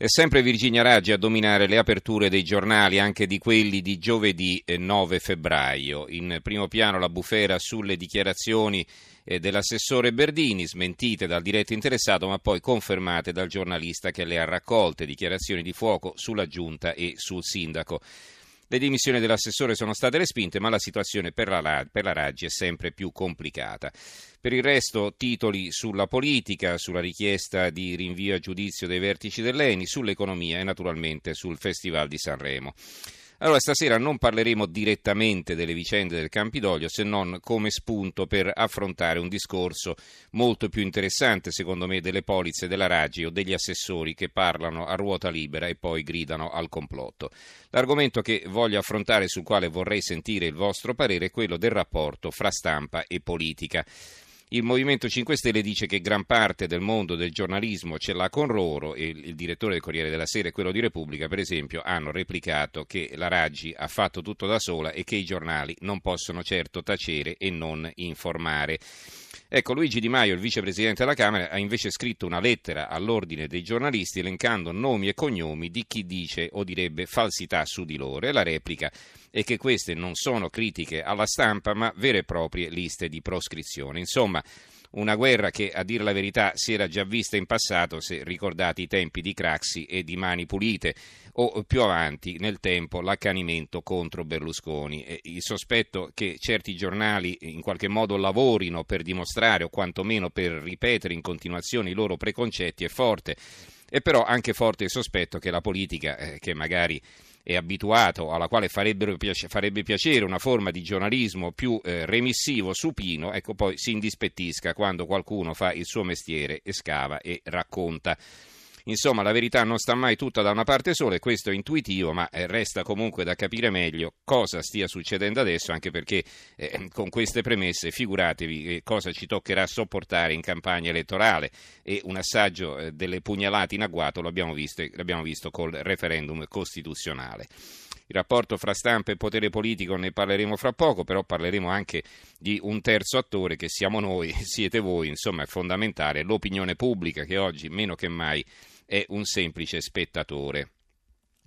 È sempre Virginia Raggi a dominare le aperture dei giornali, anche di quelli di giovedì 9 febbraio. In primo piano la bufera sulle dichiarazioni dell'assessore Berdini, smentite dal diretto interessato ma poi confermate dal giornalista che le ha raccolte, dichiarazioni di fuoco sulla giunta e sul sindaco. Le dimissioni dell'assessore sono state respinte, ma la situazione per la, per la Raggi è sempre più complicata. Per il resto, titoli sulla politica, sulla richiesta di rinvio a giudizio dei vertici dell'ENI, sull'economia e naturalmente sul Festival di Sanremo. Allora, stasera non parleremo direttamente delle vicende del Campidoglio, se non come spunto per affrontare un discorso molto più interessante, secondo me, delle polizze della Raggi o degli assessori che parlano a ruota libera e poi gridano al complotto. L'argomento che voglio affrontare, sul quale vorrei sentire il vostro parere, è quello del rapporto fra stampa e politica. Il Movimento 5 Stelle dice che gran parte del mondo del giornalismo ce l'ha con loro e il direttore del Corriere della Sera e quello di Repubblica, per esempio, hanno replicato che la Raggi ha fatto tutto da sola e che i giornali non possono certo tacere e non informare. Ecco, Luigi Di Maio, il vicepresidente della Camera, ha invece scritto una lettera all'ordine dei giornalisti elencando nomi e cognomi di chi dice o direbbe falsità su di loro e la replica è che queste non sono critiche alla stampa ma vere e proprie liste di proscrizione. Insomma, una guerra che, a dire la verità, si era già vista in passato, se ricordate i tempi di Craxi e di Mani Pulite, o più avanti nel tempo l'accanimento contro Berlusconi. E il sospetto che certi giornali in qualche modo lavorino per dimostrare o quantomeno per ripetere in continuazione i loro preconcetti è forte. È però anche forte il sospetto che la politica, eh, che magari è abituato, alla quale farebbe piacere una forma di giornalismo più eh, remissivo, supino, ecco poi si indispettisca quando qualcuno fa il suo mestiere e scava e racconta. Insomma, la verità non sta mai tutta da una parte sola e questo è intuitivo, ma eh, resta comunque da capire meglio cosa stia succedendo adesso, anche perché eh, con queste premesse figuratevi eh, cosa ci toccherà sopportare in campagna elettorale e un assaggio eh, delle pugnalate in agguato l'abbiamo visto, l'abbiamo visto col referendum costituzionale. Il rapporto fra stampa e potere politico ne parleremo fra poco, però parleremo anche di un terzo attore che siamo noi, siete voi, insomma è fondamentale l'opinione pubblica che oggi meno che mai è un semplice spettatore.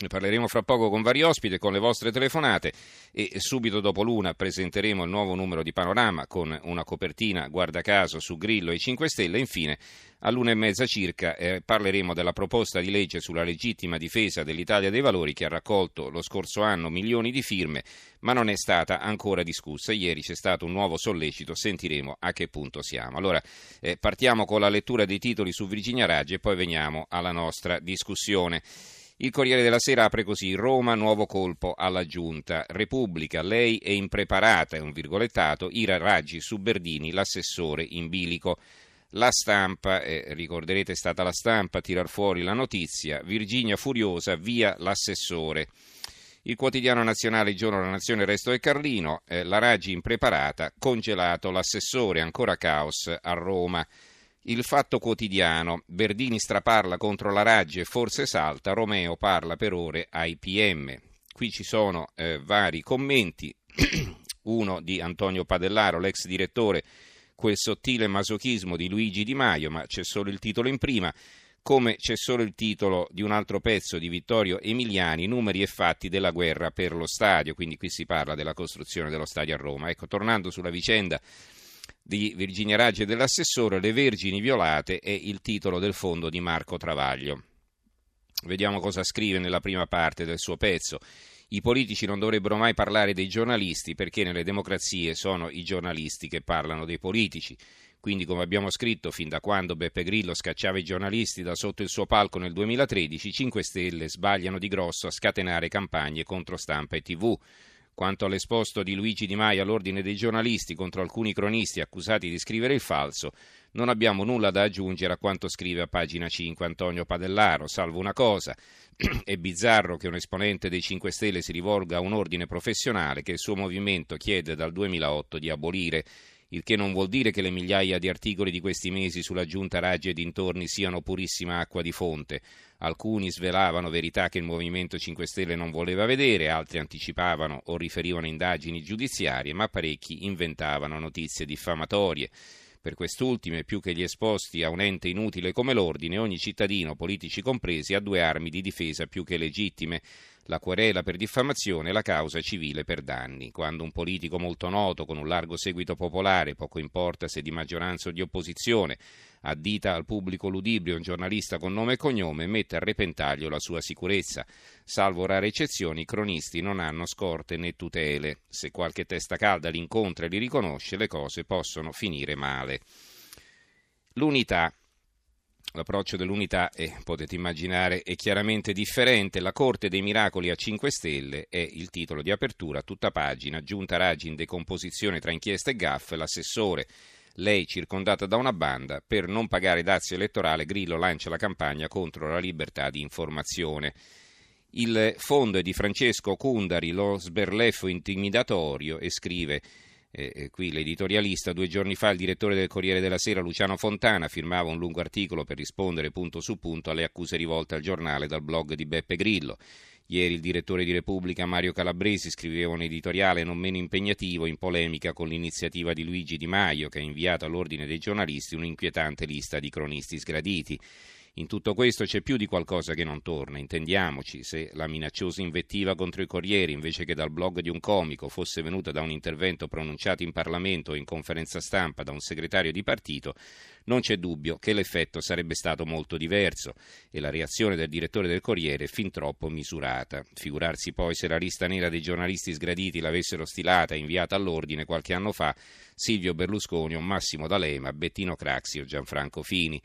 Ne parleremo fra poco con vari ospiti, con le vostre telefonate e subito dopo l'una presenteremo il nuovo numero di Panorama con una copertina, guarda caso, su Grillo e 5 Stelle. Infine, all'una e mezza circa, eh, parleremo della proposta di legge sulla legittima difesa dell'Italia dei Valori che ha raccolto lo scorso anno milioni di firme, ma non è stata ancora discussa. Ieri c'è stato un nuovo sollecito, sentiremo a che punto siamo. Allora, eh, partiamo con la lettura dei titoli su Virginia Raggi e poi veniamo alla nostra discussione. Il Corriere della Sera apre così: Roma, nuovo colpo alla giunta. Repubblica, lei è impreparata, è un virgolettato. Ira Raggi su Berdini, l'assessore in bilico. La stampa, eh, ricorderete è stata la stampa a tirar fuori la notizia, Virginia furiosa, via l'assessore. Il quotidiano nazionale, il giorno della nazione, resto del Carlino, eh, la Raggi impreparata, congelato l'assessore, ancora caos a Roma. Il fatto quotidiano, Berdini straparla contro la Raggi e forse salta, Romeo parla per ore ai PM. Qui ci sono eh, vari commenti, uno di Antonio Padellaro, l'ex direttore, quel sottile masochismo di Luigi Di Maio, ma c'è solo il titolo in prima, come c'è solo il titolo di un altro pezzo di Vittorio Emiliani, numeri e fatti della guerra per lo stadio, quindi qui si parla della costruzione dello stadio a Roma. Ecco, tornando sulla vicenda di Virginia Raggi e dell'assessore, Le Vergini violate è il titolo del fondo di Marco Travaglio. Vediamo cosa scrive nella prima parte del suo pezzo. I politici non dovrebbero mai parlare dei giornalisti perché nelle democrazie sono i giornalisti che parlano dei politici. Quindi, come abbiamo scritto, fin da quando Beppe Grillo scacciava i giornalisti da sotto il suo palco nel 2013, i 5 Stelle sbagliano di grosso a scatenare campagne contro stampa e TV Quanto all'esposto di Luigi Di Maio all'ordine dei giornalisti contro alcuni cronisti accusati di scrivere il falso, non abbiamo nulla da aggiungere a quanto scrive a pagina 5 Antonio Padellaro, salvo una cosa. È bizzarro che un esponente dei 5 Stelle si rivolga a un ordine professionale che il suo movimento chiede dal 2008 di abolire il che non vuol dire che le migliaia di articoli di questi mesi sulla giunta Raggi e dintorni siano purissima acqua di fonte. Alcuni svelavano verità che il Movimento 5 Stelle non voleva vedere, altri anticipavano o riferivano indagini giudiziarie, ma parecchi inventavano notizie diffamatorie. Per quest'ultime, più che gli esposti a un ente inutile come l'ordine, ogni cittadino, politici compresi, ha due armi di difesa più che legittime la querela per diffamazione e la causa civile per danni. Quando un politico molto noto, con un largo seguito popolare, poco importa se di maggioranza o di opposizione, addita al pubblico ludibrio un giornalista con nome e cognome, mette a repentaglio la sua sicurezza. Salvo rare eccezioni, i cronisti non hanno scorte né tutele. Se qualche testa calda li incontra e li riconosce, le cose possono finire male. L'unità L'approccio dell'unità, è, potete immaginare, è chiaramente differente. La Corte dei Miracoli a 5 Stelle è il titolo di apertura, tutta pagina, giunta Raggi in decomposizione tra inchiesta e gaffe, l'assessore, lei circondata da una banda, per non pagare dazio elettorale Grillo lancia la campagna contro la libertà di informazione. Il fondo è di Francesco Cundari, lo sberleffo intimidatorio, e scrive eh, qui l'editorialista, due giorni fa il direttore del Corriere della Sera Luciano Fontana firmava un lungo articolo per rispondere punto su punto alle accuse rivolte al giornale dal blog di Beppe Grillo. Ieri il direttore di Repubblica Mario Calabresi scriveva un editoriale non meno impegnativo in polemica con l'iniziativa di Luigi Di Maio che ha inviato all'ordine dei giornalisti un'inquietante lista di cronisti sgraditi. In tutto questo c'è più di qualcosa che non torna, intendiamoci, se la minacciosa invettiva contro i Corrieri invece che dal blog di un comico fosse venuta da un intervento pronunciato in Parlamento o in conferenza stampa da un segretario di partito, non c'è dubbio che l'effetto sarebbe stato molto diverso e la reazione del direttore del Corriere fin troppo misurata. Figurarsi poi se la lista nera dei giornalisti sgraditi l'avessero stilata e inviata all'ordine qualche anno fa Silvio Berlusconi o Massimo D'Alema, Bettino Craxi o Gianfranco Fini.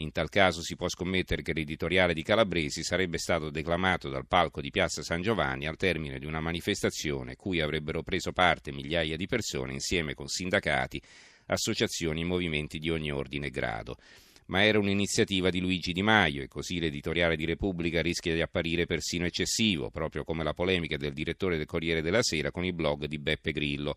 In tal caso si può scommettere che l'editoriale di Calabresi sarebbe stato declamato dal palco di Piazza San Giovanni al termine di una manifestazione cui avrebbero preso parte migliaia di persone insieme con sindacati, associazioni e movimenti di ogni ordine e grado. Ma era un'iniziativa di Luigi Di Maio e così l'editoriale di Repubblica rischia di apparire persino eccessivo, proprio come la polemica del direttore del Corriere della Sera con il blog di Beppe Grillo.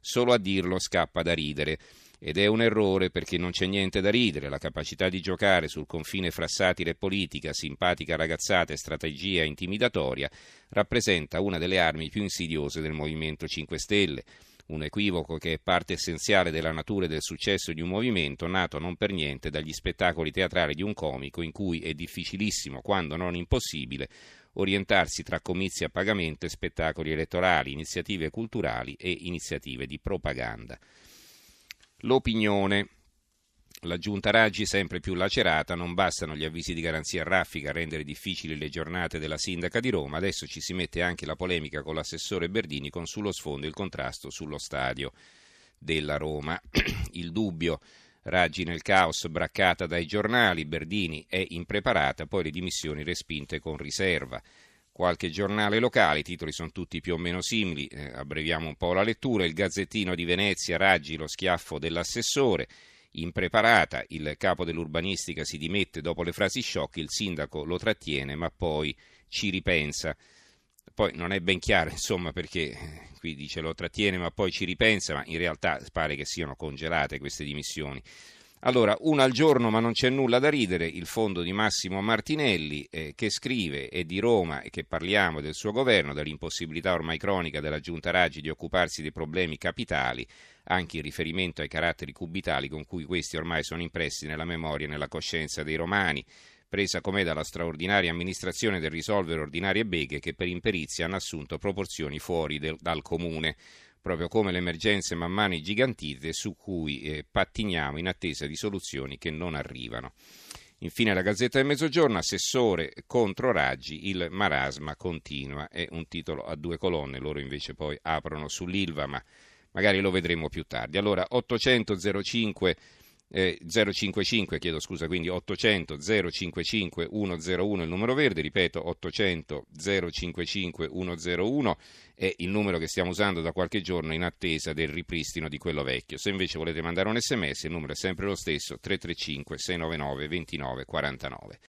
Solo a dirlo scappa da ridere. Ed è un errore perché non c'è niente da ridere, la capacità di giocare sul confine fra satira e politica, simpatica ragazzata e strategia intimidatoria, rappresenta una delle armi più insidiose del Movimento 5 Stelle. Un equivoco che è parte essenziale della natura e del successo di un movimento nato non per niente dagli spettacoli teatrali di un comico in cui è difficilissimo, quando non impossibile, orientarsi tra comizi a pagamento e spettacoli elettorali, iniziative culturali e iniziative di propaganda. L'opinione. La giunta Raggi sempre più lacerata, non bastano gli avvisi di garanzia raffica a rendere difficili le giornate della sindaca di Roma, adesso ci si mette anche la polemica con l'assessore Berdini con sullo sfondo il contrasto sullo stadio della Roma. Il dubbio Raggi nel caos, braccata dai giornali, Berdini è impreparata, poi le dimissioni respinte con riserva qualche giornale locale, i titoli sono tutti più o meno simili, eh, abbreviamo un po' la lettura, il Gazzettino di Venezia, Raggi lo schiaffo dell'assessore, impreparata, il capo dell'urbanistica si dimette dopo le frasi sciocche, il sindaco lo trattiene ma poi ci ripensa. Poi non è ben chiaro, insomma, perché eh, qui dice lo trattiene ma poi ci ripensa, ma in realtà pare che siano congelate queste dimissioni. Allora, una al giorno ma non c'è nulla da ridere, il fondo di Massimo Martinelli eh, che scrive è di Roma e che parliamo del suo governo, dell'impossibilità ormai cronica della giunta Raggi di occuparsi dei problemi capitali, anche in riferimento ai caratteri cubitali con cui questi ormai sono impressi nella memoria e nella coscienza dei romani, presa com'è dalla straordinaria amministrazione del risolvere ordinarie beghe che per imperizia hanno assunto proporzioni fuori del, dal comune proprio come le emergenze man mano gigantite su cui eh, pattiniamo in attesa di soluzioni che non arrivano. Infine la Gazzetta del Mezzogiorno, assessore contro Raggi, il marasma continua, è un titolo a due colonne, loro invece poi aprono sull'Ilva, ma magari lo vedremo più tardi. Allora 800 05 eh, 055, chiedo scusa, quindi 800 055 101 il numero verde, ripeto 800 055 101 è il numero che stiamo usando da qualche giorno in attesa del ripristino di quello vecchio. Se invece volete mandare un sms il numero è sempre lo stesso 335 699 2949.